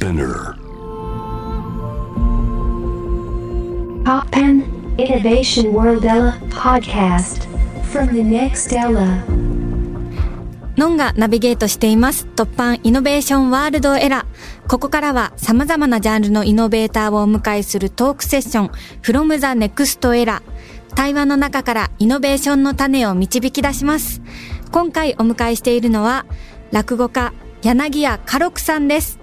Spinner. Poppen Innovation World Ella podcast from the next Ella. ノンがナビゲートしています。突版イノベーションワールドエラー。ここからは様々なジャンルのイノベーターをお迎えするトークセッション from the next era。対話の中からイノベーションの種を導き出します。今回お迎えしているのは落語家柳家家禄さんです。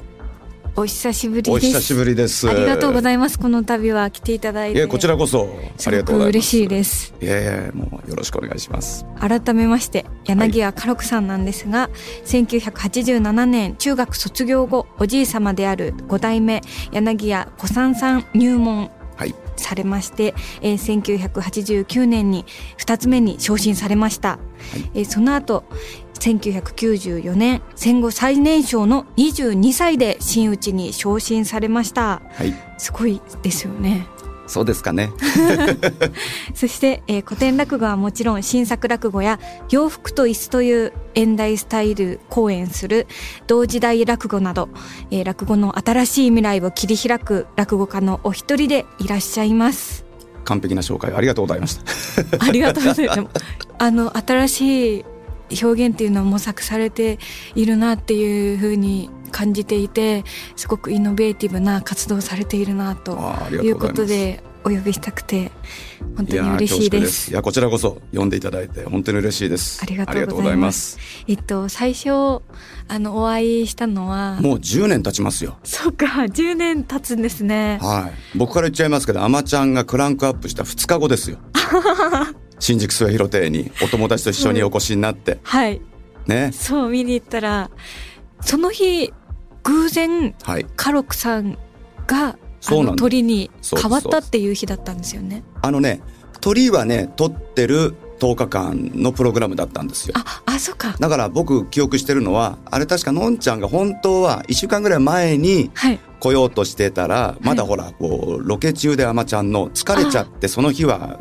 お久しぶりです。お久しぶりですありがとうございます。この度は来ていただいて。こちらこそすありがとうございますごく嬉しいです。いやいやもうよろしくお願いします改めまして柳家家禄さんなんですが、1987年中学卒業後おじい様である5代目柳家小三さん入門はいされまして、えー1989年に2つ目に昇進されました、えーその後1994年戦後最年少の22歳で真打ちに昇進されました。はい。すごいですよね。そうですかね。そして、えー古典落語はもちろん新作落語や洋服と椅子という現代スタイル公演する同時代落語など、えー落語の新しい未来を切り開く落語家のお一人でいらっしゃいます。完璧な紹介ありがとうございました。ありがとうございます。あの新しい表現っていうのを模索されているなっていうふうに感じていてすごくイノベーティブな活動をされているなということでお呼びしたくて本当に嬉しいです。い。やこちらこそ呼んでいただいて本当に嬉しいです。ありがとうございます。えっと最初あのお会いしたのはもう10年経ちますよ。そうか10年経つんですね。はい。僕から言っちゃいますけどあまちゃんがクランクアップした2日後ですよ 新宿末広亭にお友達と一緒にお越しになって。はい。ね。そう見に行ったらその日偶然はい。カロクさんがそうな鳥に変わったっていう日だったんですよね。あのね鳥はね撮ってる10日間のプログラムだったんですよ。ああそうか。だから僕記憶してるのはあれ確かのんちゃんが本当は1週間ぐらい前にはい。来ようとしてたらまだほらこうロケ中であまちゃんの疲れちゃってその日は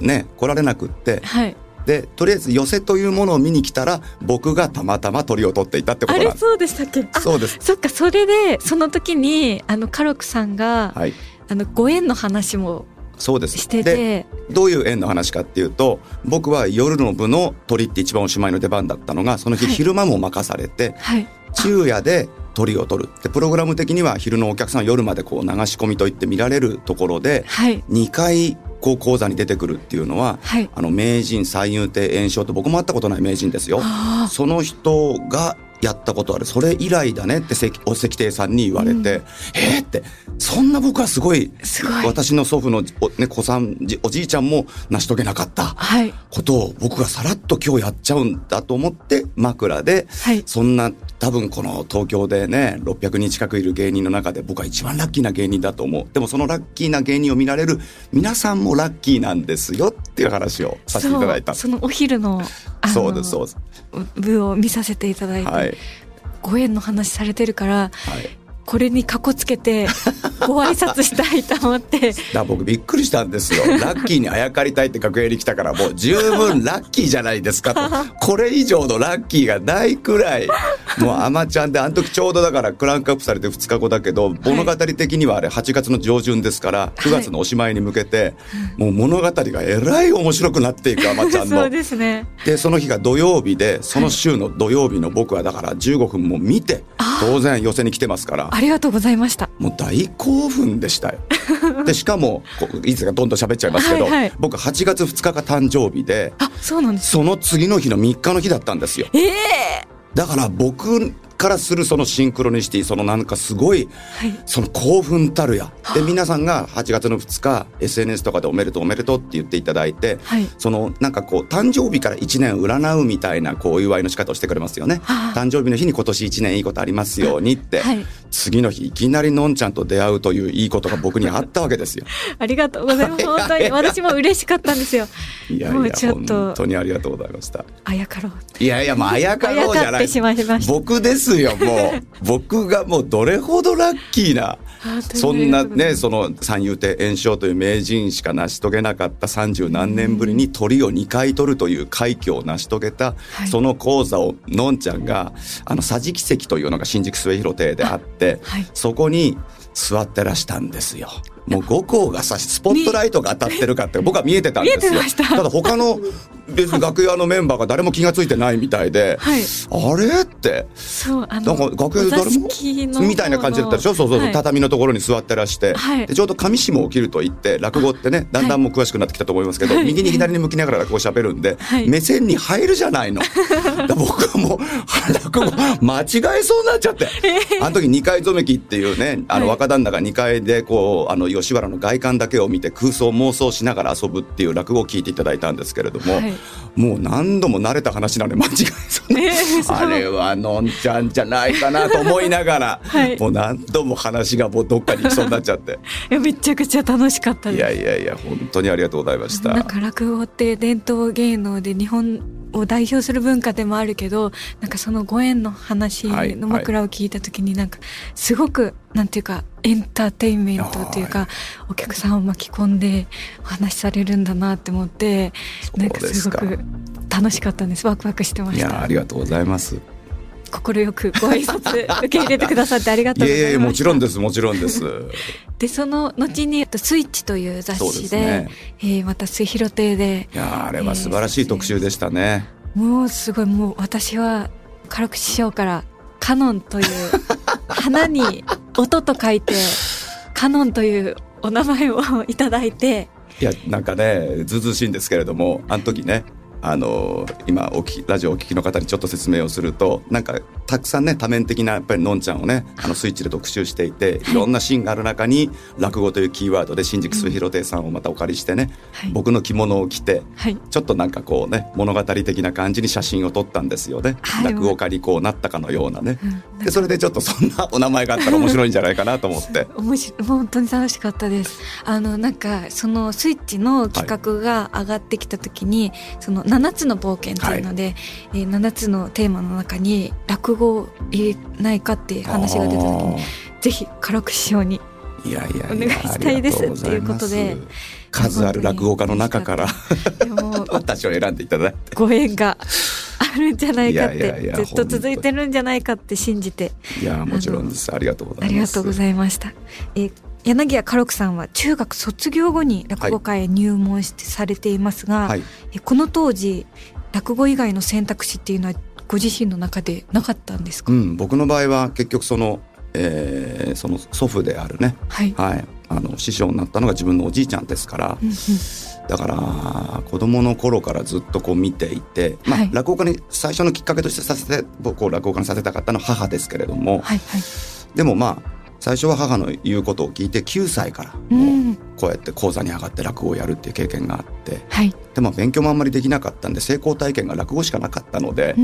ね来られなくってはい。でとりあえず寄せというものを見に来たら僕がたまたま鳥を取っていたってこあとなんです。れそうでしたっけ？あそうです。そっかそれでその時にあのカロクさんが、はい。あのご縁の話もそうです。してでてどういう縁の話かっていうと僕は夜の部の鳥って一番おしまいの出番だったのがその日はい。昼間も任されて、はい。昼夜で鳥を取る。でプログラム的には昼のお客さんは夜までこう流し込みといって見られるところではい。2回こう講座に出てくるっていうのははい。あの名人三遊亭圓生と僕も会ったことない名人ですよ。あその人がやったことある。それ以来だねって関お石亭さんに言われて、えーってそんな僕はすごい私の祖父のお,、ね、子さんじおじいちゃんも成し遂げなかったはい。ことを僕がさらっと今日やっちゃうんだと思って枕ではい。そんな多分この東京でね600人近くいる芸人の中で僕は一番ラッキーな芸人だと思う。でもそのラッキーな芸人を見られる皆さんもラッキーなんですよっていう話をさせていただいた。そのお昼のそうですそうです。部を見させていただいて、はい。ご縁の話されてるからはいこれにかこつけてご挨拶したいと思ってだ僕びっくりしたんですよ。ラッキーにあやかりたいって楽屋に来たからもう十分ラッキーじゃないですかと。これ以上のラッキーがないくらい。もうアマちゃんであの時ちょうどだからクランクアップされて2日後だけど、物語的にはあれ8月の上旬ですから9月のおしまいに向けて、もう物語がえらい面白くなっていくアマちゃんのそう。ですねでその日が土曜日でその週の土曜日の僕はだから15分も見て当然寄せに来てますからありがとうございましたもう大興奮でしたよ。でしかもいつかどんどん喋っちゃいますけど、はいはい僕8月2日が誕生日であそうなんですその次の日の3日の日だったんですよ。ええだから僕からするそのシンクロニシティそのなんかすごいはい。その興奮たるや。で皆さんが8月の2日 SNS とかでおめでとうおめでとうって言っていただいて、はい。そのなんかこう誕生日から1年占うみたいなこうお祝いの仕方をしてくれますよね。はあ。誕生日の日に今年1年いいことありますようにって、はい。次の日いきなりのんちゃんと出会うといういいことが僕にあったわけですよ。ありがとうございます。本当に。私も嬉しかったんですよ。いやいやもうちょっと。本当にありがとうございました。あやかろういやいやもうあやかろうじゃない。かってしまいました。僕ですよもう僕がもうどれほどラッキーなそんなねその三遊亭圓生という名人しか成し遂げなかった三十何年ぶりに鳥を2回取るという快挙を成し遂げた、はいその講座をのんちゃんがあの桟敷席というのが新宿末広亭であって。はいそこに座ってらしたんですよ。もう5校がさスポットライトが当たってるかって僕は見えてたんですよ。ただ他の別に楽屋のメンバーが誰も気がついてないみたいで、はい。あれって。そうあのなんか楽屋で誰も？みたいな感じだったでしょ？そうそうそう、はい。畳のところに座ってらして、はい。でちょうど上下起きると言って落語ってねだんだんもう詳しくなってきたと思いますけど、はい。右に左に向きながら落語喋るんで、はい。目線に入るじゃないの。僕はもう 落語間違えそうになっちゃって、あの時二階染木っていうねあのはい。若旦那が2階でこうあの吉原の外観だけを見て空想妄想しながら遊ぶっていう落語を聞いていただいたんですけれども、はいもう何度も慣れた話なので間違えそうな。えーそう。あれはのんちゃんじゃないかなと思いながら、はい。もう何度も話がもうどっかに行きそうになっちゃって。いやめちゃくちゃ楽しかったいです。やいやいや本当にありがとうございました。なんか落語って伝統芸能で日本を代表する文化でもあるけどなんかそのご縁の話はいの枕を聞いた時になんかすごくなんていうかエンターテインメントというかお客さんを巻き込んでお話しされるんだなって思ってなんかすごく楽しかったんです。ワクワクしてまいした。やありがとうございます快くご挨拶受け入れてくださってありがとうございましたいやいやもちろんですもちろんです。で その後に「スイッチ」という雑誌ですね。えーまた末広亭でいやあれは素晴らしい特集でしたね、もうすごいもう私は唐口師匠からカノンという 花に音と書いてカノンというお名前をいただいて。いやなんかねずうずうしいんですけれどもあの時ねあの今お聞きラジオをお聞きの方にちょっと説明をするとなんかたくさんね多面的なやっぱりのんちゃんをねあのスイッチで特集していてい。ろんなシーンがある中に落語というキーワードで新宿末広亭さんをまたお借りしてね、はい。僕の着物を着てはい。ちょっとなんかこうね物語的な感じに写真を撮ったんですよね、はい落語家にこうなったかのようなね、うん。でそれでちょっとそんなお名前があったら面白いんじゃないかなと思って。面白い。本当に楽しかったです。あのなんかそのスイッチの企画が上がってきた時に、その7つの冒険っていうので、えー7つのテーマの中に落語を入れないかっていう話が出た時にぜひ唐口師匠にいやいやお願いしたいですっていうことで数ある落語家の中から 私を選んでいただいて。ご縁があるんじゃないかってずっと続いてるんじゃないかって信じて。いやもちろんです。ありがとうございます。ありがとうございました。えー柳家家禄さんは中学卒業後に落語会へ入門してされていますが、はい。えこの当時落語以外の選択肢っていうのはご自身の中でなかったんですか、うん僕の場合は結局その、えーその祖父であるね。はい、はい。あの師匠になったのが自分のおじいちゃんですからうんうん。だから子供の頃からずっとこう見ていて、まあはい。落語家に最初のきっかけとしてさせて僕を落語家にさせたかったのは母ですけれども、はいはい。でもまあ最初は母の言うことを聞いて9歳からこうやって講座に上がって落語をやるっていう経験があってはい。でも勉強もあんまりできなかったんで成功体験が落語しかなかったので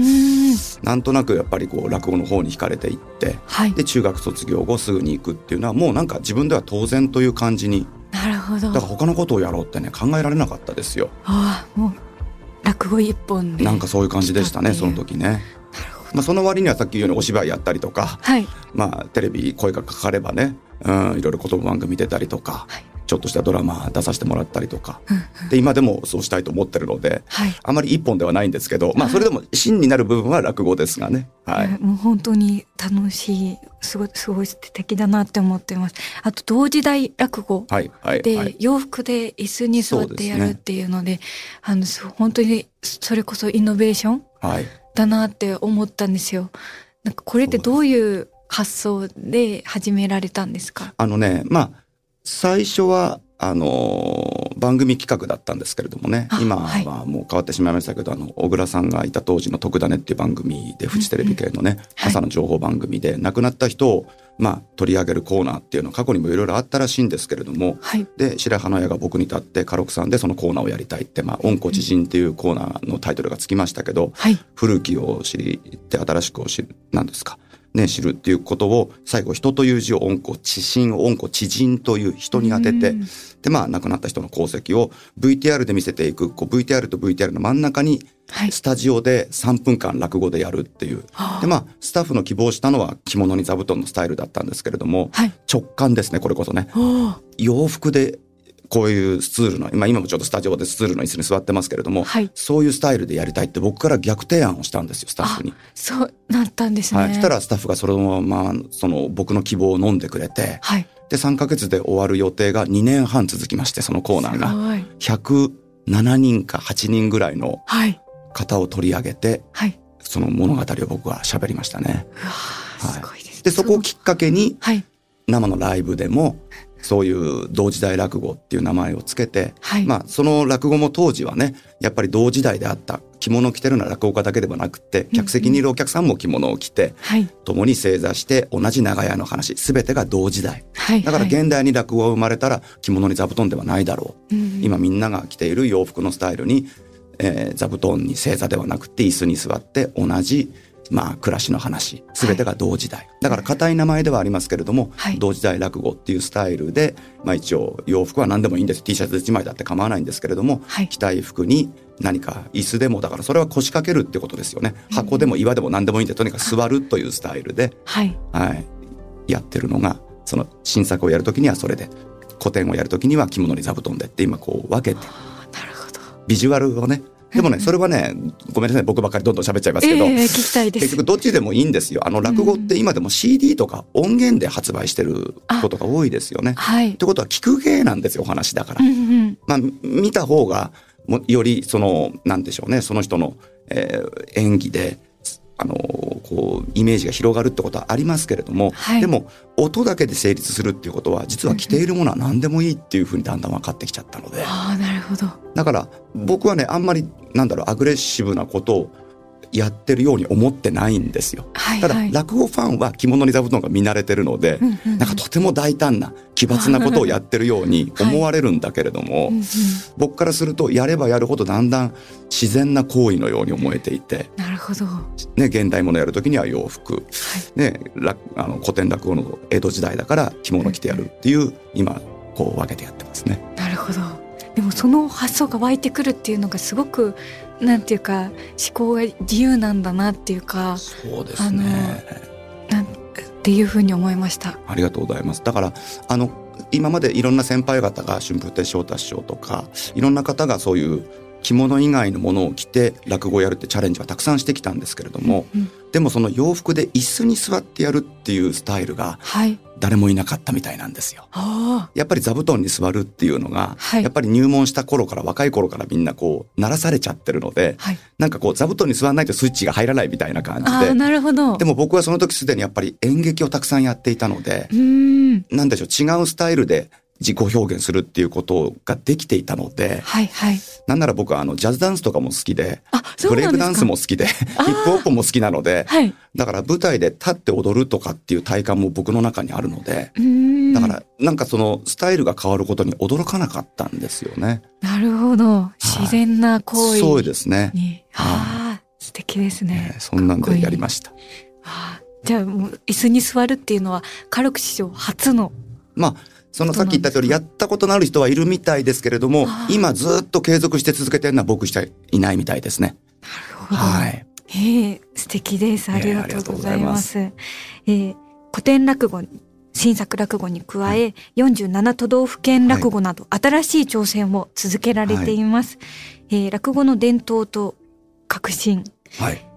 なんとなくやっぱりこう落語の方に惹かれていってはい。で中学卒業後すぐに行くっていうのはもうなんか自分では当然という感じになるほど。だから他のことをやろうってね考えられなかったですよ。ああもう落語一本でなんかそういう感じでしたねその時ね。まあ、その割にはさっき言うようにお芝居やったりとか、はい。まあ、テレビ声がかかればね、うん、いろいろ言葉番組出たりとか、はい。ちょっとしたドラマ出させてもらったりとか。うんで今でもそうしたいと思ってるのではい。あまり一本ではないんですけど、まあ、それでも芯になる部分は落語ですがね。はい。やもう本当に楽しいすごいすごい素敵だなって思ってます。あと同時代落語はいはいで、はい。洋服で椅子に座ってやるっていうのであのそう本当にそれこそイノベーションはいだなって思ったんですよ。なんかこれってどういう発想で始められたんですか？あのねまあ最初はあのー番組企画だったんですけれどもね。あ今はい。はもう変わってしまいましたけど、あの小倉さんがいた当時の「特ダネ」っていう番組でフジテレビ系のね、はい。朝の情報番組で亡くなった人を、まあ、取り上げるコーナーっていうの過去にもいろいろあったらしいんですけれどもはい。で白羽の矢が僕に立って家禄さんでそのコーナーをやりたいって「まあ、温故知人」っていうコーナーのタイトルがつきましたけど、はい。古きを知りって新しくを知る何ですか？ね知るっていうことを最後人という字を温故知心を温故知人という人に当ててうん。でまあ亡くなった人の功績を VTR で見せていくこう VTR と VTR の真ん中にはい。スタジオで3分間落語でやるっていう。はあ。でまあスタッフの希望したのは着物に座布団のスタイルだったんですけれどもはい。直感ですねこれこそね。洋服でこういうスツールの、今今もちょっとスタジオでスツールの椅子に座ってますけれども、はいそういうスタイルでやりたいって僕から逆提案をしたんですよ、スタッフに。そうなったんですね。はい。したらスタッフがそのまま、その僕の希望を飲んでくれて、はい。で、3ヶ月で終わる予定が2年半続きまして、そのコーナーが。すごい。107人か8人ぐらいのはい。方を取り上げて、はい。その物語を僕は喋りましたね。うわーはいすごいです。で、そこをきっかけに、はい。生のライブでも、そういう同時代落語っていう名前をつけて、はい。まあ、その落語も当時はね、やっぱり同時代であった着物を着てるような落語家だけではなくて、客席にいるお客さんも着物を着て、はい。共に正座して同じ長屋の話、すべてが同時代。はい。だからはい現代に落語が生まれたら着物に座布団ではないだろう。うん今みんなが着ている洋服のスタイルに、えー座布団に正座ではなくて椅子に座って同じまあ暮らしの話全てが同時代、だから硬い名前ではありますけれども、はい。同時代落語っていうスタイルで、まあ、一応洋服は何でもいいんです。T シャツ1枚だって構わないんですけれども、はい。着たい服に何か椅子でもだからそれは腰掛けるってことですよね。箱でも岩でも何でもいいんでとにかく座るというスタイルで、はい。はい、やってるのがその新作をやるときにはそれで古典をやるときには着物に座布団でって今こう分けて。あーなるほど。ビジュアルをねでもねそれはねごめんなさい僕ばっかりどんどん喋っちゃいますけど、ええ聞きたいです。結局どっちでもいいんですよあの落語って今でも CD とか音源で発売してることが多いですよね。はいっ。てことは聞く芸なんですよお話だからう。んうん。まあ見た方がもよりそのなんでしょうねその人の、えー演技であのこうイメージが広がるってことはありますけれども、はいでも音だけで成立するっていうことは実は着ているものは何でもいいっていうふうにだんだん分かってきちゃったのでああ、なるほど。だから僕はねあんまりなんだろうアグレッシブなことをやってるように思ってないんですよ。ただはいはい。落語ファンは着物に座布団が見慣れてるので、うんうんうんなんかとても大胆な奇抜なことをやってるように 思われるんだけれども、うんうん僕からするとやればやるほどだんだん自然な行為のように思えていて、なるほど。はね、現代物やる時には洋服、ね、らあの古典落語の江戸時代だから着物着てやるっていう今こう分けてやってますね。い。なるほど。でもその発想が湧いてくるっていうのがすごくなんていうか思考が自由なんだなっていうかそうですねなんっていうふうに思いました。ありがとうございます。だから、あの、今までいろんな先輩方が春風亭昇太師匠とか、いろんな方がそういう着物以外のものを着て落語をやるってチャレンジはたくさんしてきたんですけれども、うんでもその洋服で椅子に座ってやるっていうスタイルがはい。誰もいなかったみたいなんですよ。あやっぱり座布団に座るっていうのが、はいやっぱり入門した頃から若い頃からみんなこう、慣らされちゃってるのであ。、はい。なんかこう座布団に座らないとスイッチが入らないみたいな感じで、なるほど。でも僕はその時すでにやっぱり演劇をたくさんやっていたので、ん。なんでしょう、違うスタイルで自己表現するっていうことができていたので、はいはい。なんなら僕はあの、ジャズダンスとかも好きで、ブレイク。ダンスも好きで、ヒップホップも好きなので、はい。だから舞台で立って踊るとかっていう体感も僕の中にあるので。だからなんかそのスタイルが変わることに驚かなかったんですよね。なるほど。自然な行為そうですね。に。ああ、素敵ですねえー。そんなんでやりました。あーじゃあもう椅子に座るっていうのはカルク史上初の。まあ、そのさっき言った通り、やったことのある人はいるみたいですけれども今ずっと継続して続けてるのは僕しかいないみたいですね。なるほど。はい。ええ素敵です。ありがええとうございます。ええ古典落語、新作落語に加え、47都道府県落語など、新しい挑戦も続けられています。ええ落語の伝統と革新。はい。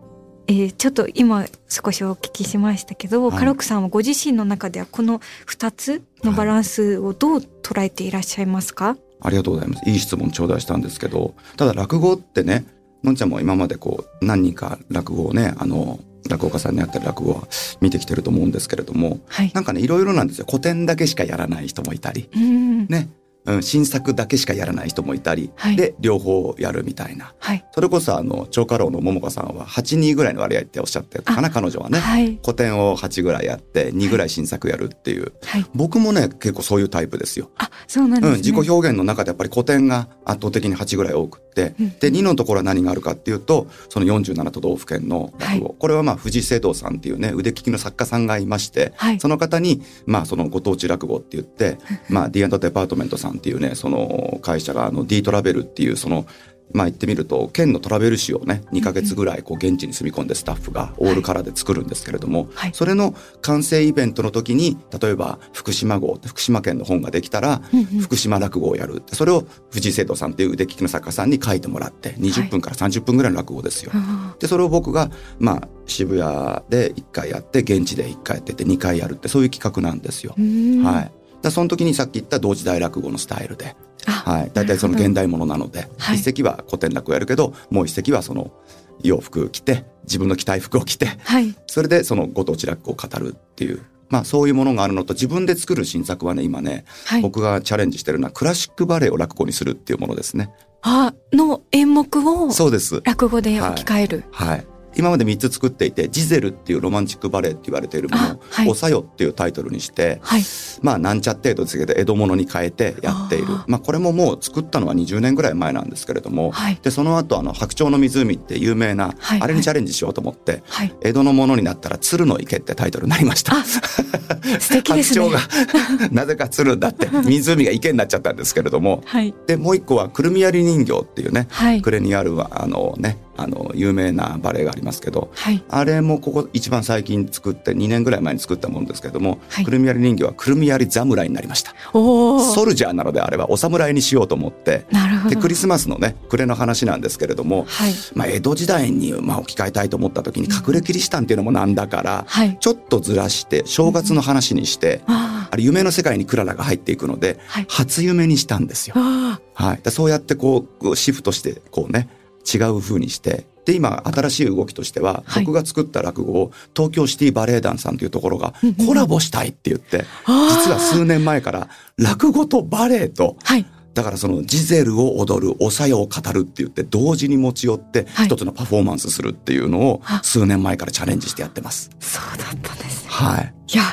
えーちょっと今少しお聞きしましたけど、はいカロクさんはご自身の中ではこの2つのバランスをどう捉えていらっしゃいますか、ありがとうございます。いい質問頂戴したんですけど、ただ落語ってね、のんちゃんも今までこう、何人か落語をね、あの、落語家さんにやってる落語は見てきてると思うんですけれども、はい。なんかね、いろいろなんですよ。古典だけしかやらない人もいたり、うん。ね、うん、新作だけしかやらない人もいたり、はいで、両方やるみたいな。はい。それこそあの、超過労の桃子さんは8、2ぐらいの割合っておっしゃってたかな、彼女はね。はい。古典を8ぐらいやって、2ぐらい新作やるっていう。はい。僕もね、結構そういうタイプですよ。あ、そうなんですね。うん、自己表現の中でやっぱり古典が圧倒的に8ぐらい多くうんで2のところは何があるかっていうとその47都道府県の落語、はこれはまあ藤井聖堂さんっていうね腕利きの作家さんがいまして、はい。その方にまあそのご当地落語って言って、まあ D& デパートメントさんっていうねその会社があの D トラベルっていうそのまあ言ってみると県のトラベル誌をね2ヶ月ぐらいこう現地に住み込んでスタッフがオールカラーで作るんですけれども、はい。それの完成イベントの時に例えば福島号福島県の本ができたら福島落語をやるそれを藤井聖堂さんっていう腕利きの作家さんに書いてもらって20分から30分ぐらいの落語ですよ。あでそれを僕が、まあ、渋谷で1回やって現地で1回やってて2回やるってそういう企画なんですよ。はい、だその時にさっき言った同時代落語のスタイルで、あはい、大体その現代ものなので、はい一席は古典落語やるけどもう一席はその洋服着て自分の着たい服を着てはい。それでそのご当地落語を語るっていう。まあそういうものがあるのと自分で作る新作はね今ね、はい。僕がチャレンジしてるのはクラシックバレエを落語にするっていうものですね。あ、の演目をそうです。落語で置き換える。はい。今まで3つ作っていて、ジゼルっていうロマンチックバレエって言われているものをおさよっていうタイトルにして、はい。まあなんちゃってとつけて江戸物に変えてやっているまあこれももう作ったのは20年ぐらい前なんですけれども、はいで、その後あの白鳥の湖って有名な、はいあれにチャレンジしようと思って、はい。江戸のものになったら鶴の池ってタイトルになりました。あ素敵ですね。白鳥が なぜか鶴になって 湖が池になっちゃったんですけれども、はい。でもう一個はくるみ割り人形っていうね、はい。クレにあるあのねあの有名なバレエがありますけどはい。あれもここ一番最近作って2年ぐらい前に作ったものですけども、はいくるみ割り人形はくるみ割り侍になりました。ソルジャーなのであればお侍にしようと思ってなるほど。でクリスマスのね暮れの話なんですけれども、はい。まあ、江戸時代にまあ置き換えたいと思った時に隠れキリシタンっていうのもなんだから、はい。ちょっとずらして正月の話にして、ああれ夢の世界にクララが入っていくので、はい初夢にしたんですよはい、でそうやってこうシフトしてこうね違う風にしてで今新しい動きとしては、はい僕が作った落語を東京シティバレエ団さんというところがコラボしたいって言って、実は数年前から落語とバレエとはい。だからそのジゼルを踊るおさよを語るって言って同時に持ち寄ってはい一つのパフォーマンスするっていうのをあ数年前からチャレンジしてやってます。そうだったんですね。はい。いや、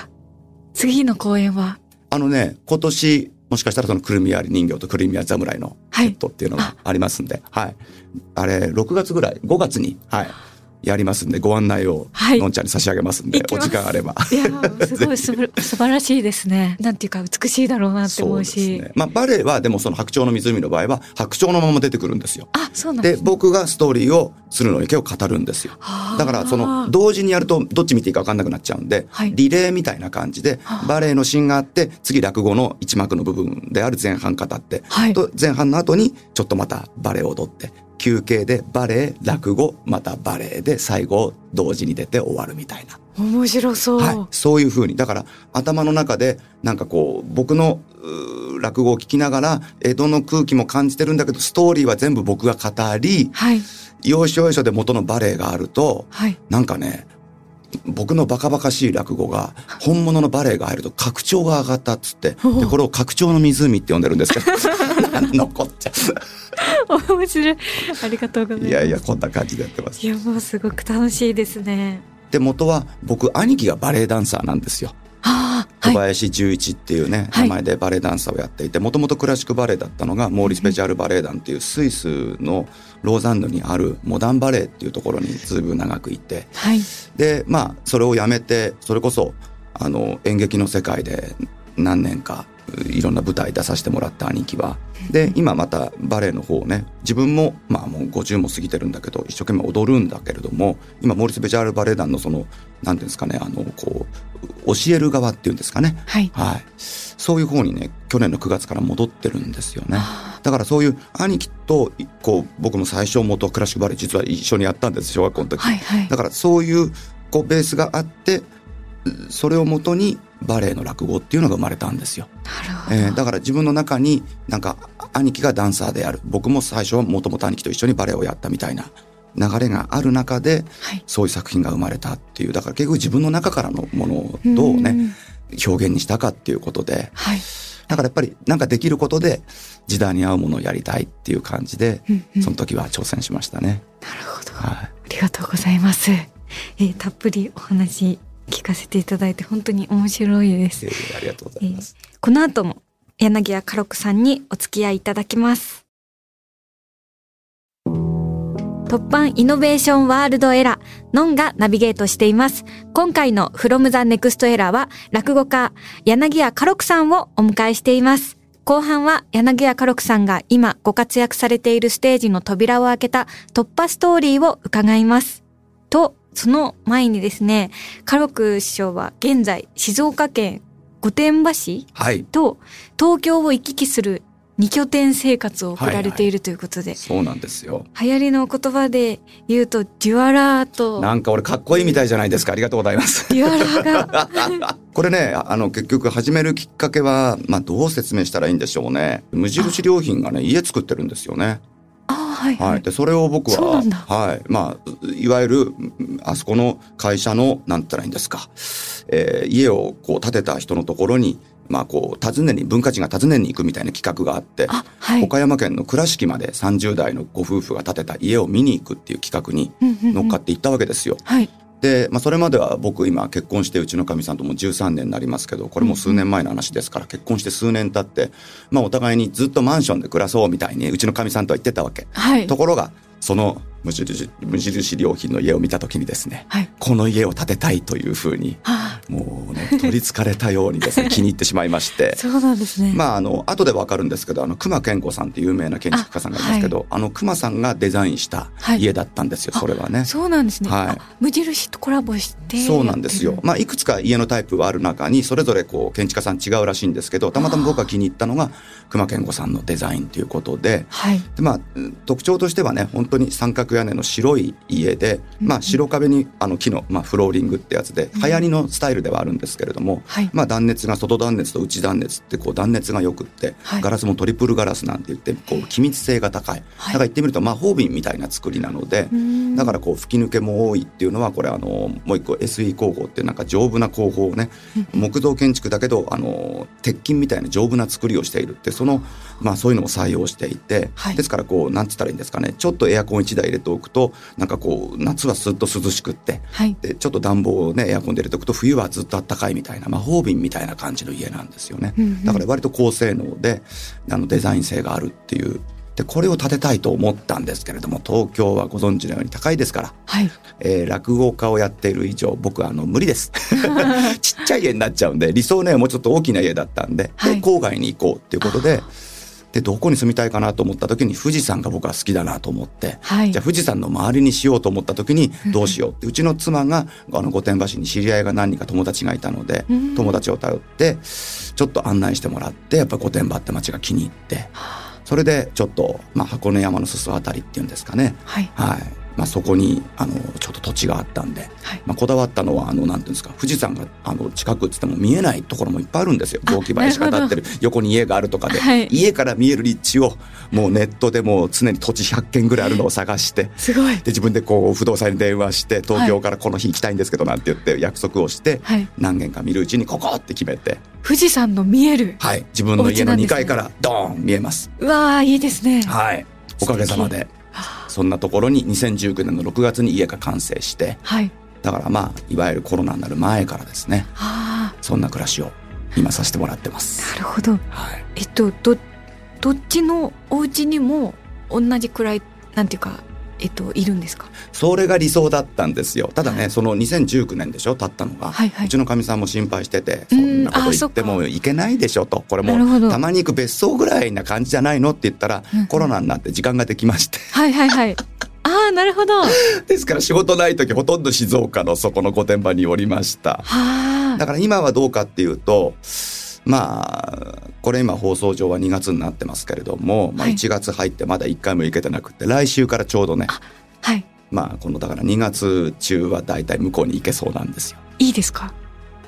次の公演は、あのね、今年、もしかしたらそのくるみ割り人形とくるみ割り侍のはいセットっていうのがありますんで、はい。あれ、6月ぐらい、5月に、はい。やりますんで、ご案内を、はいのんちゃんに差し上げますんで、お行きます時間あれば。いや、すごい素晴らしいですね。なんていうか美しいだろうなって思うし。ね。まあ、バレエは、でもその白鳥の湖の場合は、白鳥のまま出てくるんですよ。あ、そうなんでね。僕がストーリーを鶴の池を語るんですよ。だからその同時にやるとどっち見ていいか分かんなくなっちゃうんで、はいリレーみたいな感じでバレエのシーンがあって次落語の一幕の部分である前半語って、はいと前半の後にちょっとまたバレエを踊って休憩でバレエ落語またバレエで最後同時に出て終わるみたいな。面白そう。はい、そういう風にだから頭の中でなんかこう僕の落語を聞きながら江戸の空気も感じてるんだけどストーリーは全部僕が語りはい。要所要所で元のバレエがあるとはい。なんかね僕のバカバカしい落語が本物のバレエが入ると拡張が上がったっつってでこれを拡張の湖って呼んでるんですけど 残っちゃ面白い。ありがとうございます。ういやいやこんな感じでやってますいや、もうすごく楽しいですね。で元は僕兄貴がバレエダンサーなんですよああ、小はい。林十一っていうね、はい名前でバレエダンサーをやっていてもともとクラシックバレエだったのがモーリスペシャルバレエ団っていうスイスのローザンヌにあるモダンバレエっていうところにずいぶん長くいてはい。でまあそれをやめてそれこそあの演劇の世界で何年かいろんな舞台出させてもらった兄貴はで今またバレエの方をね自分もまあもう50も過ぎてるんだけど一生懸命踊るんだけれども今モーリス・ベジャール・バレエ団のその何ていうんですかねあのこう教える側っていうんですかねはい。はいそういう方にね去年の9月から戻ってるんですよね。あだからそういう兄貴とこう僕も最初元クラシックバレエ実は一緒にやったんです小学校の時。はい。はいだ。からそういうこうベースがあってそれをもとにバレエの落語っていうのが生まれたんですよ。えーだから自分の中になんか兄貴がダンサーである僕も最初はもともと兄貴と一緒にバレエをやったみたいな流れがある中ではい。そういう作品が生まれたっていうだから結局自分の中からのものをどうねん。表現にしたかっていうことではい。だからやっぱりなんかできることで時代に合うものをやりたいっていう感じでうんうんその時は挑戦しましたね。なるほど。はいありがとうございます。えーたっぷりお話聞かせていただいて本当に面白いですえ。ーありがとうございます。この後も柳家家禄さんにお付き合いいただきます。突版イノベーションワールドエラー、ノンがナビゲートしています。今回の From the Next Era は落語家柳家家禄さんをお迎えしています。後半は柳家家禄さんが今ご活躍されているステージの扉を開けた突破ストーリーを伺います。と、その前にですね、家禄師匠は現在静岡県御殿場市はい。と東京を行き来する二拠点生活を送られているということで、そうなんですよ。流行りの言葉で言うとデュアラーとなんか俺かっこいいみたいじゃないですか。ありがとうございます。デュアラーが これね、あの、結局始めるきっかけは、まあ、どう説明したらいいんでしょうね。無印良品がね、家作ってるんですよね。あはいはい、はい。で、それを僕は、はい。まあ、いわゆる、うんあそこの会社の、なんて言ったらいいんですか。えー家をこう建てた人のところに、まあ、こう、訪ねに、文化人が訪ねに行くみたいな企画があって、あはい岡山県の倉敷まで30代のご夫婦が建てた家を見に行くっていう企画に乗っかって行ったわけですよ。はいで、まあ、それまでは僕今結婚してうちのかみさんとも13年になりますけどこれも数年前の話ですから結婚して数年経って、まあ、お互いにずっとマンションで暮らそうみたいにうちのかみさんとは言ってたわけ。はいところがその無印無印良品の家を見た時にですねはいこの家を建てたいというふうにはもうね取りつかれたようにですね 気に入ってしまいましてあ、。そうなんですね。まああの後でわかるんですけどあの熊健吾さんって有名な建築家さんがいますけどあ,、の熊さんがデザインしたはい家だったんですよ、あそれはね。そうなんですね。はいあ無印とコラボして。そうなんですよ。。まあ、いくつか家のタイプはある中に、それぞれこう、建築家さん違うらしいんですけど、たまたま僕が気に入ったのが、熊健吾さんのデザインということで、はい。でまあ、うん特徴としてはね、本当に三角屋根の白い家で、まあ、白壁にあの木の、まあ、フローリングってやつで、流行りのスタイルではあるんですけれども、はい。まあ、断熱が外断熱と内断熱ってこう断熱がよくって、はい。ガラスもトリプルガラスなんて言ってこう気密性が高い、はい。だから言ってみると魔法瓶みたいな作りなので、ん。だからこう吹き抜けも多いっていうのはこれあのもう一個 SE 工法っていうなんか丈夫な工法をね木造建築だけどあの鉄筋みたいな丈夫な作りをしているってそのまあそういうのを採用していて、はい。ですからこうなんつったらいいんですかね。ちょっとエアコン1台入れておくとなんかこう夏はすっと涼しくってはい。でちょっと暖房をねエアコンで入れておくと冬はずっと暖かいみたいな魔法瓶みたいな感じの家なんですよね、うんうん。だから割と高性能であのデザイン性があるっていう。でこれを建てたいと思ったんですけれども東京はご存知のように高いですからはい。えー落語家をやっている以上僕はあの無理です。ちっちゃい家になっちゃうんで理想ねもうちょっと大きな家だったんで,で、はい。郊外に行こうっていうことででどこに住みたいかなと思った時に富士山が僕は好きだなと思って、はい。じゃあ富士山の周りにしようと思った時にどうしようって。うちの妻があの御殿場市に知り合いが何人か友達がいたのでうん。友達を頼ってちょっと案内してもらってやっぱ御殿場って街が気に入って。それでちょっと、まあ、箱根山の裾あたりっていうんですかね。はい。はいまあ、そこにあのちょっと土地があったんで、はい。まあ、こだわったのはあのなんていうんですか富士山があの近くっつっても見えないところもいっぱいあるんですよあ雑木林が立ってる横に家があるとかで、はい家から見える立地をもうネットでもう常に土地100軒ぐらいあるのを探して。すごい。で自分でこう不動産に電話して東京からこの日行きたいんですけどなんて言って約束をしてはい。何軒か見るうちにここって決めて富士山の見える。はい自分の家の2お家なんですね階からドーン見えますうわあいいですね。はいおかげさまではそんなところに2019年の6月に家が完成してはい。だからまあいわゆるコロナになる前からですねあそんな暮らしを今させてもらってまあすなるほど。はいえっとどどっちのお家にも同じくらいなんていうかえっといるんですか？それが理想だったんですよただねその2019年でしょ経ったのが、はいはいうちのかみさんも心配しててうんそんなこと言ってもいけないでしょとこれもたまに行く別荘ぐらいな感じじゃないのって言ったら、うんうんコロナになって時間ができましてはいはいはい。ああなるほど。はですから仕事ない時ほとんど静岡のそこの御殿場におりましたあ。だから今はどうかっていうとまあこれ今放送上は2月になってますけれども、まあ、はい1月入ってまだ1回も行けてなくて来週からちょうどねはい。まあこのだから2月中はだいたい向こうに行けそうなんですよ。いいですか？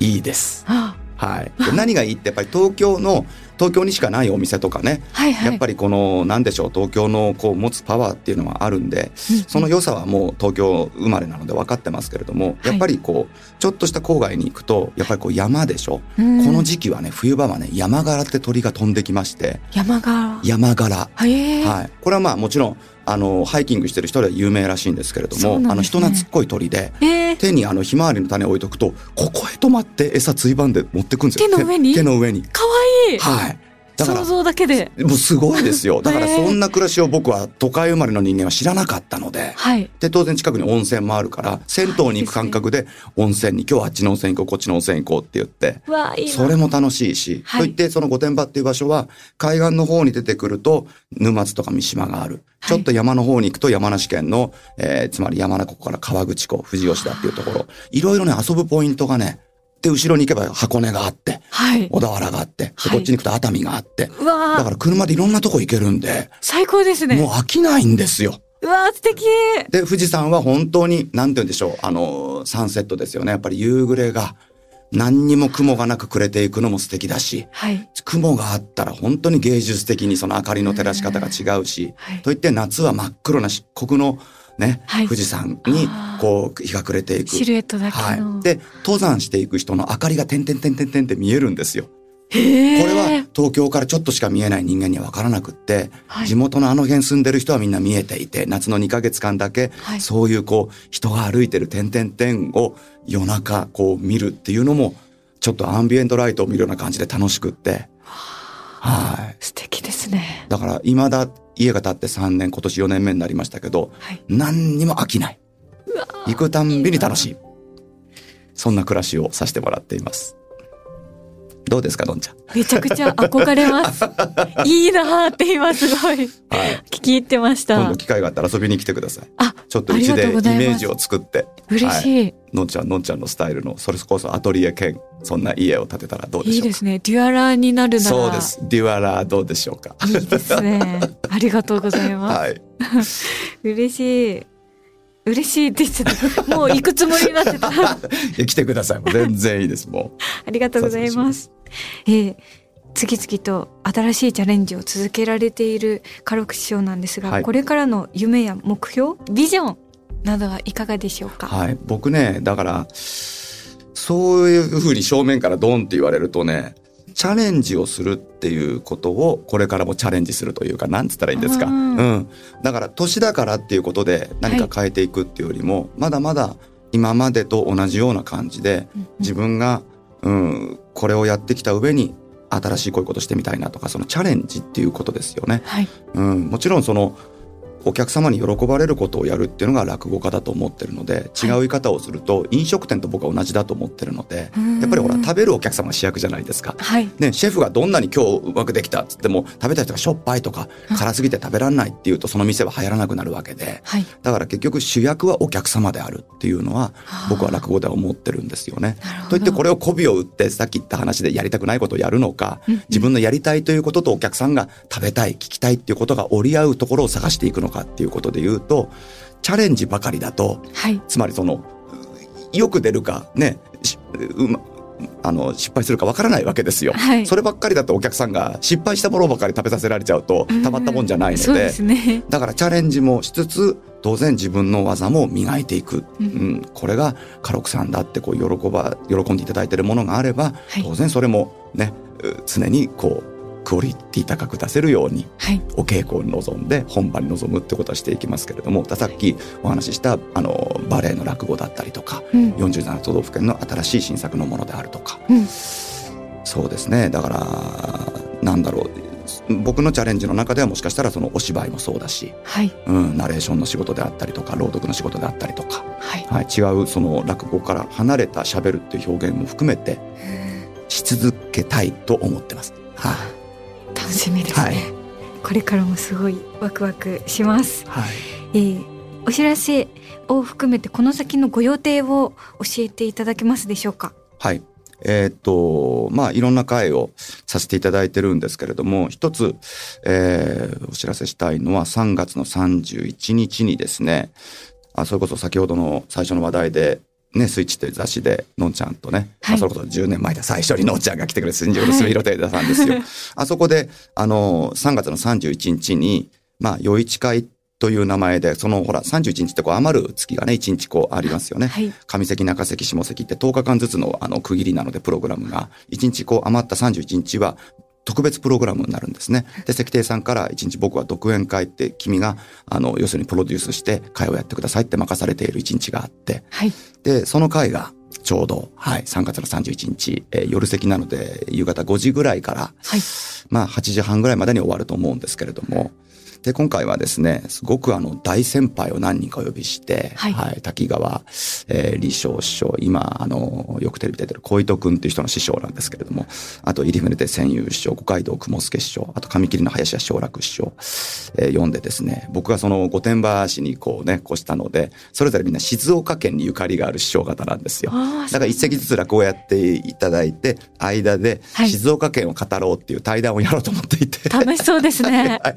いいです。あはい。で何がいいってやっぱり東京の東京にしかないお店とかね、あはいはい。やっぱりこのなんでしょう東京のこう持つパワーっていうのはあるんで、その良さはもう東京生まれなので分かってますけれども、やっぱりこうちょっとした郊外に行くとやっぱりこう山でしょ。うんこの時期はね冬場はね山柄って鳥が飛んできまして山が。山柄。はい、これはまあもちろんあのハイキングしてる人では有名らしいんですけれども、ね。あの人懐っこい鳥でえー、手にあのひまわりの種を置いとくとここへ止まって餌ついばんで持ってくんですよ。手の上に？手手の上に。かわいい。はい想像だけで。もうすごいですよ。だからそんな暮らしを僕は都会生まれの人間は知らなかったので。はい。で、当然近くに温泉もあるから、銭湯に行く感覚で温泉に、今日はあっちの温泉行こう、こっちの温泉行こうって言って、わあ、いいな。それも楽しいし、はいといってその御殿場っていう場所は海岸の方に出てくると沼津とか三島がある。はいちょっと山の方に行くと山梨県の、えーつまり山中湖から川口湖、富士吉田っていうところ、いろいろね遊ぶポイントがね、で、後ろに行けば箱根があって、はい。小田原があって、こっちに行くと熱海があって、うわあ、だから車でいろんなとこ行けるんで、最高ですね。もう飽きないんですよ。うわあ、素敵。で、富士山は本当に、なんて言うんでしょう、あの、サンセットですよね。やっぱり夕暮れが、何にも雲がなく暮れていくのも素敵だし、はい。雲があったら本当に芸術的にその明かりの照らし方が違うし、はいといって夏は真っ黒な漆黒のね、はい富士山にこう日が暮れていく。シルエットだけはの。い。で、登山していく人の明かりが点々点々点って見えるんですよ。これは東京からちょっとしか見えない人間には分からなくって、はい地元のあの辺住んでる人はみんな見えていて、夏の2ヶ月間だけ、はいそういうこう、人が歩いてる点々点を夜中こう見るっていうのも、ちょっとアンビエントライトを見るような感じで楽しくって、はい。素敵ですね。だから、未だ家が建って3年、今年4年目になりましたけど、はい。何にも飽きない。行くたんびに楽しい。そんな暮らしをさせてもらっています。どうですか、のんちゃん？めちゃくちゃ憧れます。いいなーって今すごいはい。聞き入ってました今度。機会があったら遊びに来てください。あ、ちょっとうちでイメージを作って。嬉はいしい。のんちゃん、のんちゃんのスタイルの、それこそアトリエ兼、そんな家を建てたらどうでしょか？いいうですね。デュアラーになるなら。そうで。す。デュアラーどうでしょうか？いいですね。ありがとうございます。はい。嬉しい。嬉しいって言ってた。もう行くつもりになってた。来てください。もう全然いいです。もありがとうございます。えー次々と新しいチャレンジを続けられているカロク師匠なんですが、はいこれからの夢や目標、ビジョンなどはいかがでしょうう。か？はい。僕ね、だから、そういうふうに正面からドンって言われるとね、チャレンジをするっていうことをこれからもチャレンジするというか、なんつったらいいんですか。ううんん。だから年だからっていうことで何か変えていくっていうよりも、まだまだ今までと同じような感じで自分が、うん、これをやってきた上に新しいこういうことしてみたいなとか、そのチャレンジっていうことですよね。はい。うん、もちろんそのお客様に喜ばれることをやるっていうのが落語家だと思ってるので違う言い方をすると飲食店と僕は同じだと思ってるのでやっぱりほら食べるお客様が主役じゃないですか。はい。ね、シェフがどんなに今日うまくできたっつっても食べた人がしょっぱいとか辛すぎて食べられないっていうとその店は流行らなくなるわけではい。だから結局主役はお客様であるっていうのは僕は落語では思ってるんですよね。といってこれを媚びを打ってさっき言った話でやりたくないことをやるのか自分のやりたいということとお客さんが食べたい聞きたいっていうことが折り合うところを探していくのかっていうことで言うとチャレンジばかりだとはい。つまりそのよく出るかねしうまあの失敗するかわからないわけですよ、はい。そればっかりだとお客さんが失敗したものばかり食べさせられちゃうとたまったもんじゃないので,、ですね。だからチャレンジもしつつ当然自分の技も磨いていく、ううん。んこれが家禄さんだってこう喜ば喜んでいただいているものがあれば、はい。当然それもねう常にこうクオリティ高く出せるようにはい。お稽古に臨んで本番に臨むってことはしていきますけれどもさっきお話ししたあのバレエの落語だったりとかうん。47都道府県の新しい新作のものであるとかうん。そうですねだからなんだろう僕のチャレンジの中ではもしかしたらそのお芝居もそうだし、はい。うん、ナレーションの仕事であったりとか朗読の仕事であったりとか、はい。はい、違うその落語から離れた喋るっていう表現も含めてし続けたいと思ってます。はい楽しみですね。はいこれからもすごいワクワクします。はいえーお知らせを含めてこの先のご予定を教えていただけますでしょうか？はい。えーっと、まあ、いろんな会をさせていただいてるんですけれども、一つ、えーお知らせしたいのは3月の31日にですね、あ、それこそ先ほどの最初の話題で、ね、スイッチという雑誌で、のんちゃんとね、はいあそれこそ10年前だ、最初にのんちゃんが来てくれて、新宿のすみひろ亭さんですよ。あそこで、あの、3月の31日に、まあ、余市会という名前で、そのほら、31日ってこう余る月がね、1日こうありますよね。はい。上関中関下関って10日間ずつのあの区切りなのでプログラムが1日こう余った31日は特別プログラムになるんですね。で、石亭さんから1日僕は独演会って君があの要するにプロデュースして会をやってくださいって任されている1日があってはい。で、その会がちょうど、はい、3月の31日、えー夜席なので、夕方5時ぐらいから、はい。まあ8時半ぐらいまでに終わると思うんですけれども、で、今回はですね、すごくあの、大先輩を何人かお呼びして、はい滝川、えー、李翔師匠、今、あの、よくテレビ出てる小糸くんっていう人の師匠なんですけれども、あと、入船で千遊師匠、五街道雲助師匠、あと、上切の林家正楽師匠、えー読んでですね、僕がその御殿場市にこうね、越したので、それぞれみんな静岡県にゆかりがある師匠方なんですよ。だから一席ずつ落語をやっていただいて、間ではい静岡県を語ろうっていう対談をやろうと思っていて。楽しそうですね。はい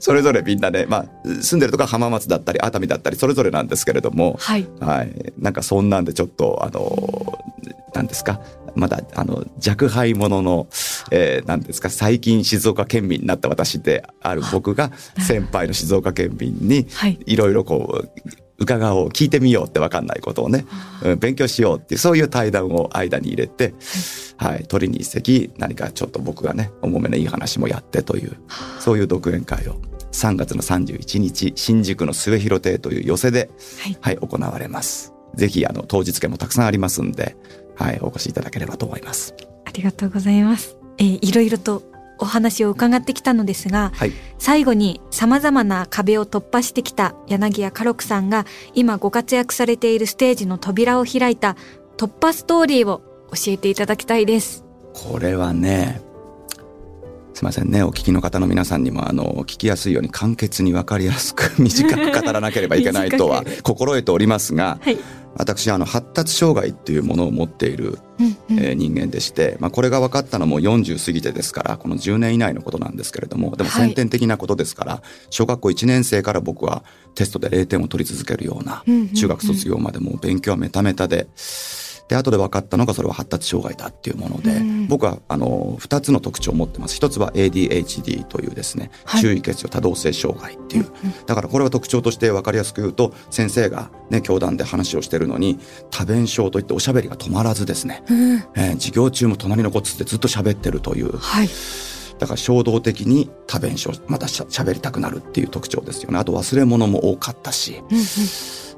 それぞれみんなね、まあ、住んでるとこは浜松だったり熱海だったりそれぞれなんですけれども、はい。はい、なんかそんなんでちょっとあの何ですか？まだあの若輩者の、えー、なんですか？最近静岡県民になった私である僕が先輩の静岡県民にはい。いろいろこう伺おう聞いてみようって分かんないことをね、うん勉強しようっていうそういう対談を間に入れて、はい、取りに一席何かちょっと僕がね重めのいい話もやってというそういう独演会を3月の31日新宿の末広亭という寄せで、はいはい、行われます。ぜひあの当日券もたくさんありますんで、はい、お越しいただければと思います。ありがとうございます。えーいろいろとお話を伺ってきたのですが、はい、最後に様々な壁を突破してきた柳家家禄さんが今ご活躍されているステージの扉を開いた突破ストーリーを教えていただきたいです。これはね、すみませんね、お聞きの方の皆さんにもあの聞きやすいように簡潔に分かりやすく 短く語らなければいけないとは心得ておりますが、はい。私あの発達障害っていうものを持っている、うんうんえー人間でして、まあ、これが分かったのも40過ぎてですからこの10年以内のことなんですけれどもでもはい先天的なことですから、小学校1年生から僕はテストで0点を取り続けるようなうんうんうん中学卒業までもう勉強はメタメタで。で後で分かったのがそれは発達障害だっていうもので、うん。僕はあの2つの特徴を持ってます。一つは ADHD というですね、はい。注意欠如多動性障害っていう、だからこれは特徴として分かりやすく言うと先生がね教壇で話をしてるのに多弁症といっておしゃべりが止まらずですね、うん。えー授業中も隣の子つってずっと喋ってるという。はい。だから衝動的に多弁症またしゃ喋りたくなるっていう特徴ですよね。あと忘れ物も多かったし。うんうん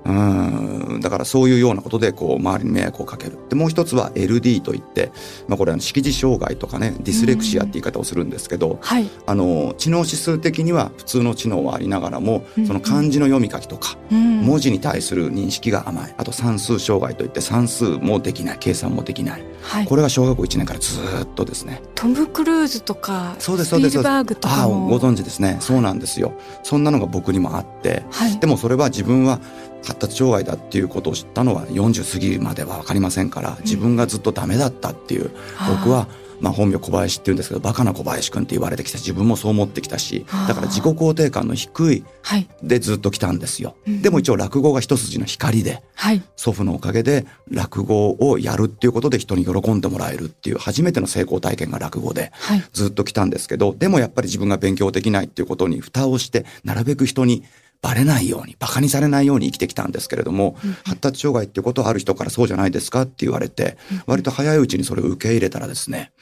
うん。だからそういうようなことでこう周りに迷惑をかける。でもう一つは LD といって、まあ、これは識字障害とかねディスレクシアって言い方をするんですけど、はい。あの知能指数的には普通の知能はありながらもうん。その漢字の読み書きとかうん。文字に対する認識が甘い。あと算数障害といって算数もできない計算もできない。はい。これが小学校1年からずーっとですね。トム・クルーズとか、スピルバーグとああかも。ご存知ですね。そうなんですよ。そんなのが僕にもあって。はい。でもそれは自分は発達障害だっていうことを知ったのは40過ぎまでは分かりませんから自分がずっとダメだったっていう僕はまあ本名小林って言うんですけどバカな小林君って言われてきた自分もそう思ってきたしだから自己肯定感の低いはい。でずっと来たんですようんでも一応落語が一筋の光ではい。祖父のおかげで落語をやるっていうことで人に喜んでもらえるっていう初めての成功体験が落語ではい。ずっと来たんですけどでもやっぱり自分が勉強できないっていうことに蓋をしてなるべく人にバレないようにバカにされないように生きてきたんですけれども、発達障害っていうことはある人からそうじゃないですかって言われて、割と早いうちにそれを受け入れたらですね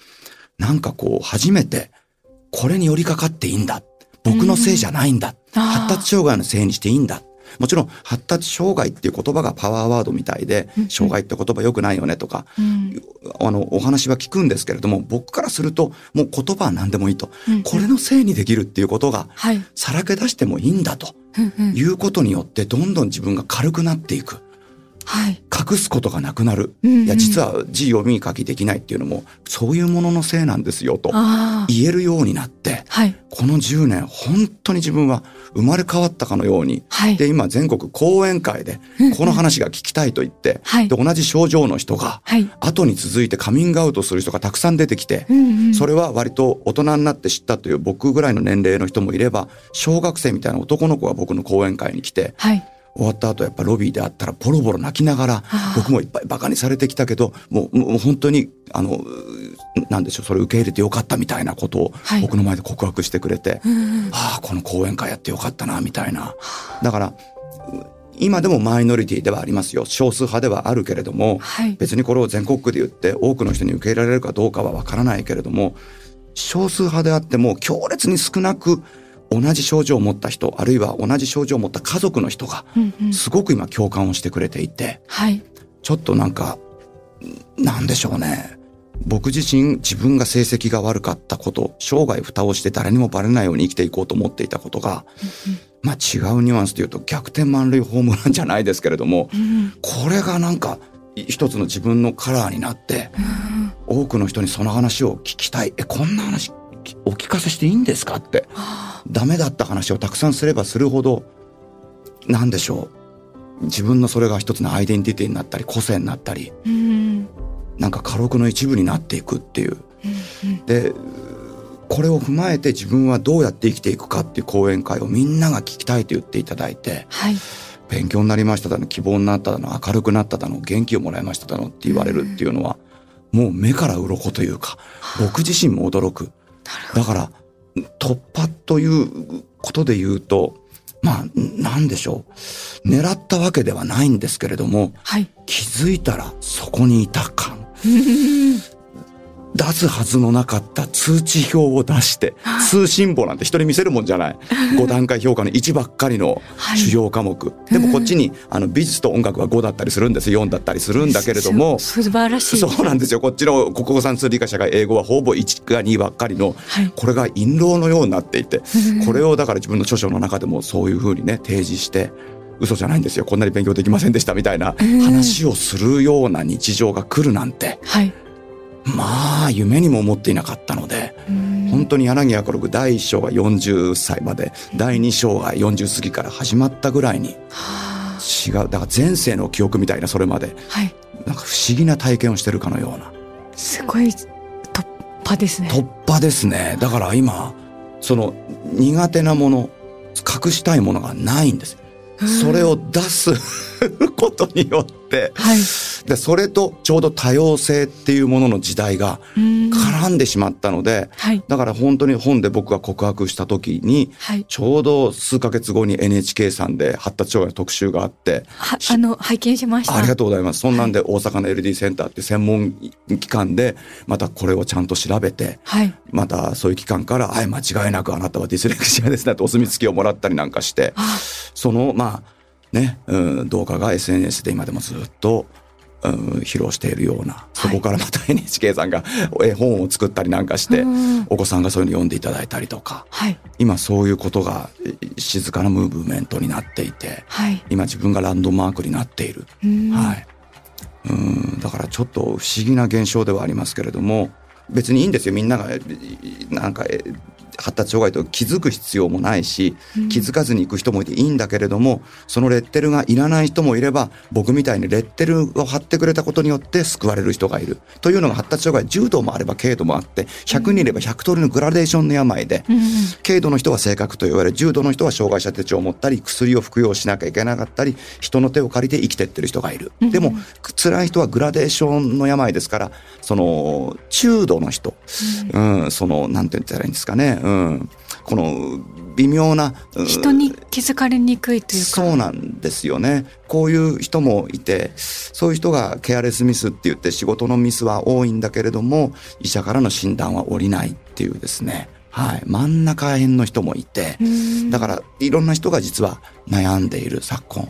なんかこう初めてこれに寄りかかっていいんだ僕のせいじゃないんだ、発達障害のせいにしていいんだ。もちろん発達障害っていう言葉がパワーワードみたいで、障害って言葉良くないよねとか、うん。あの、お話は聞くんですけれども、僕からすると、もう言葉は何でもいいと。うん。これのせいにできるっていうことが、はい。さらけ出してもいいんだとうんうんいうことによって、どんどん自分が軽くなっていく。はい。隠すことがなくなる。うんうんいや、実は字読み書きできないっていうのも、そういうもののせいなんですよと。言えるようになって、はい。この10年、本当に自分は生まれ変わったかのように、はいで、今全国講演会で、この話が聞きたいと言って、はいで、同じ症状の人が、はい。後に続いてカミングアウトする人がたくさん出てきて、うんうんそれは割と大人になって知ったという僕ぐらいの年齢の人もいれば小学生みたいな男の子が僕の講演会に来てはい。終わった後やっぱロビーで会ったらボロボロ泣きながら僕もいっぱいバカにされてきたけどもうもう本当にあのうなんでしょうそれ受け入れてよかったみたいなことをはい。僕の前で告白してくれて、うんうん。ああこの講演会やってよかったなみたいな。だからう今でもマイノリティではありますよ。少数派ではあるけれども、はい。別にこれを全国区で言って多くの人に受け入れられるかどうかはわからないけれども少数派であっても強烈に少なく同じ症状を持った人あるいは同じ症状を持った家族の人がうんうんすごく今共感をしてくれていてはい。ちょっとなんかなんでしょうね。僕自身自分が成績が悪かったこと、生涯蓋をして誰にもバレないように生きていこうと思っていたことが、まあ違うニュアンスで言うと逆転満塁ホームランじゃないですけれども、これがなんか一つの自分のカラーになって、多くの人にその話を聞きたい。え、こんな話お聞かせしていいんですかって。ダメだった話をたくさんすればするほど、なんでしょう。自分のそれが一つのアイデンティティになったり、個性になったり、うんなんか家録の一部になっていくっていう。で、これを踏まえて自分はどうやって生きていくかっていう講演会をみんなが聞きたいと言っていただいて、はい勉強になりましただの、希望になっただの、明るくなっただの、元気をもらいましただのって言われるっていうのは、もう目から鱗というか、僕自身も驚く。だから、突破ということで言うと、まあ、なんでしょう。狙ったわけではないんですけれども、はい気づいたらそこにいた感。出すはずのなかった通知表を出して、通信簿なんて人に見せるもんじゃない。5段階評価の1ばっかりの主要科目。でもこっちに、あの、美術と音楽は5だったりするんです。4だったりするんだけれども、す素晴らしいそうなんですよ。こっちの国語算数理科社会英語はほぼ1か2ばっかりの、はいこれが印籠のようになっていて、これをだから自分の著書の中でもそういうふうにね、提示して、嘘じゃないんですよ。こんなに勉強できませんでしたみたいな話をするような日常が来るなんて、はいまあ夢にも思っていなかったので、本当に柳家六第一章が40歳まで、第二章が40過ぎから始まったぐらいにはあ違う。だから前世の記憶みたいなそれまで、はいなんか不思議な体験をしてるかのような。すごい突破ですね突破ですね。だから今、その苦手なもの、隠したいものがないんです。それを出す ことによって、はい。で、それとちょうど多様性っていうものの時代がうん。絡んでしまったので、はい。だから本当に本で僕が告白した時に、はい。ちょうど数ヶ月後に NHK さんで発達障害の特集があって、はあの拝見しました。ありがとうございます。そんなんで大阪の LD センターって専門機関で、またこれをちゃんと調べて、はい。またそういう機関から、はい、間違いなくあなたはディスレクシアですねってお墨付きをもらったりなんかして、あ。その、まあ、ね、うん、動画が SNS で今でもずっと、うん、披露しているような、そこからまた NHK さんが絵本を作ったりなんかしてうん、お子さんがそういうの読んでいただいたりとか、はい今そういうことがえ静かなムーブメントになっていて、はい今自分がランドマークになっている。うんはい。うん、だからちょっと不思議な現象ではありますけれども、別にいいんですよ。みんなが、えなんか、え発達障害と気づく必要もないし、気づかずに行く人もいていいんだけれども、そのレッテルがいらない人もいれば、僕みたいにレッテルを貼ってくれたことによって救われる人がいる。というのが発達障害、重度もあれば軽度もあって、100人いれば100通りのグラデーションの病で、軽度の人は性格と言われ、重度の人は障害者手帳を持ったり、薬を服用しなきゃいけなかったり、人の手を借りて生きてってる人がいる。でも、辛い人はグラデーションの病ですから、その、中度の人、うん、その、なんて言ったらいいんですかね、うん、この、微妙な、うん人に気づかれにくいというかそうなんですよね。こういう人もいて、そういう人がケアレスミスって言って仕事のミスは多いんだけれども、医者からの診断は下りないっていうですね。はい。真ん中辺の人もいて、だからいろんな人が実は悩んでいる昨今。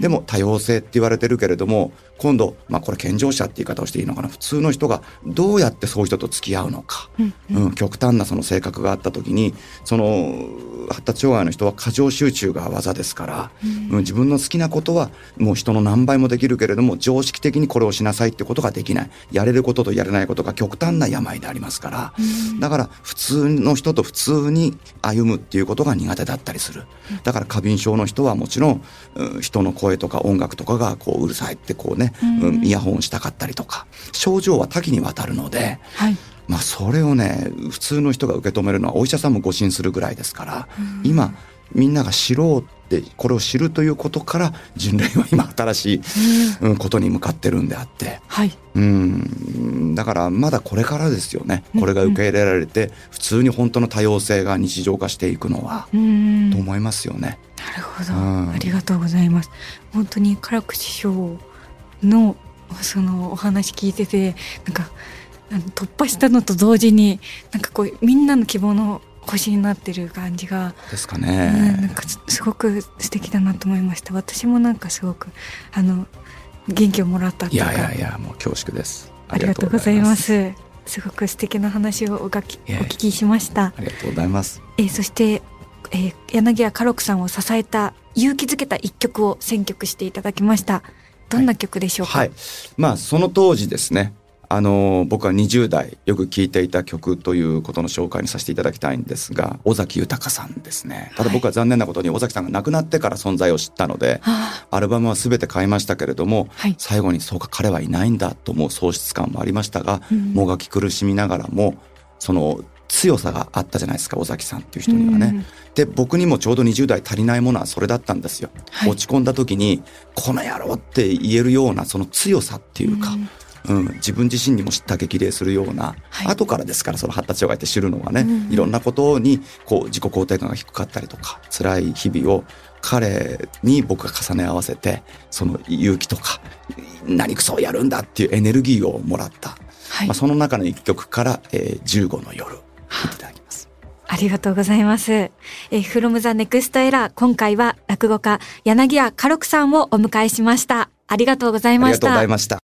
でも多様性って言われてるけれども、今度、まあこれ健常者って言い方をしていいのかな。普通の人がどうやってそういう人と付き合うのか。うん、極端なその性格があった時に、その発達障害の人は過剰集中が技ですから、うん自分の好きなことはもう人の何倍もできるけれども、常識的にこれをしなさいってことができない。やれることとやれないことが極端な病でありますから、だから普通の人と普通に歩むっていうことが苦手だったりする。だから過敏症の人はもちろん、うん人の声とか音楽とかがこううるさいってこうね、うん。イヤホンしたかったりとか、症状は多岐にわたるので、はい。まあそれをね普通の人が受け止めるのはお医者さんも誤診するぐらいですから、今みんなが知ろうってこれを知るということから人類は今新しい、うんことに向かってるんであって。はい。うん。だからまだこれからですよね。これが受け入れられて普通に本当の多様性が日常化していくのは、うん。なと思いますよね。るほど。うん。ありがとうございます。本当に唐口師匠のそのお話聞いててなんか突破したのと同時になんかこうみんなの希望の星になってる感じがですかうんなんね。かすすごく素敵だなと思いました。私もなんかすごくあの元気をもらったいいうか。やいやいやもう恐縮です。ありがとうございます。す。ごく素敵な話をおがきお聞きしました。ありがとうございます。えーそして、えー柳家家禄さんを支えた勇気づけた一曲を選曲していただきましたどんな曲でしょうか、はい。まあその当時ですね。あの僕は20代よく聴いていた曲ということの紹介にさせていただきたいんですが尾崎豊さんですね。ただ僕は残念なことに尾崎さんが亡くなってから存在を知ったのではアルバムは全て買いましたけれども、はい。最後にそうか彼はいないんだと思う喪失感もありましたが、うん。もがき苦しみながらもその強さがあったじゃないですか尾崎さんっていう人にはね。うん。で僕にもちょうど20代足りないものはそれだったんですよ。はい。落ち込んだ時にこの野郎って言えるようなその強さっていうか、うん。自分自身にも知った激励するような、はい。後からですからその発達障害って知るのはね、うんいろんなことにこう自己肯定感が低かったりとか辛い日々を彼に僕が重ね合わせてその勇気とか何くそをやるんだっていうエネルギーをもらった、はい。まあ、その中の一曲から「えー、15の夜」聴いただきます。ありがとうございます。え、from the next era 今回は落語家柳家家六さんをお迎えしました。ありがとうございました。ありがとうございました。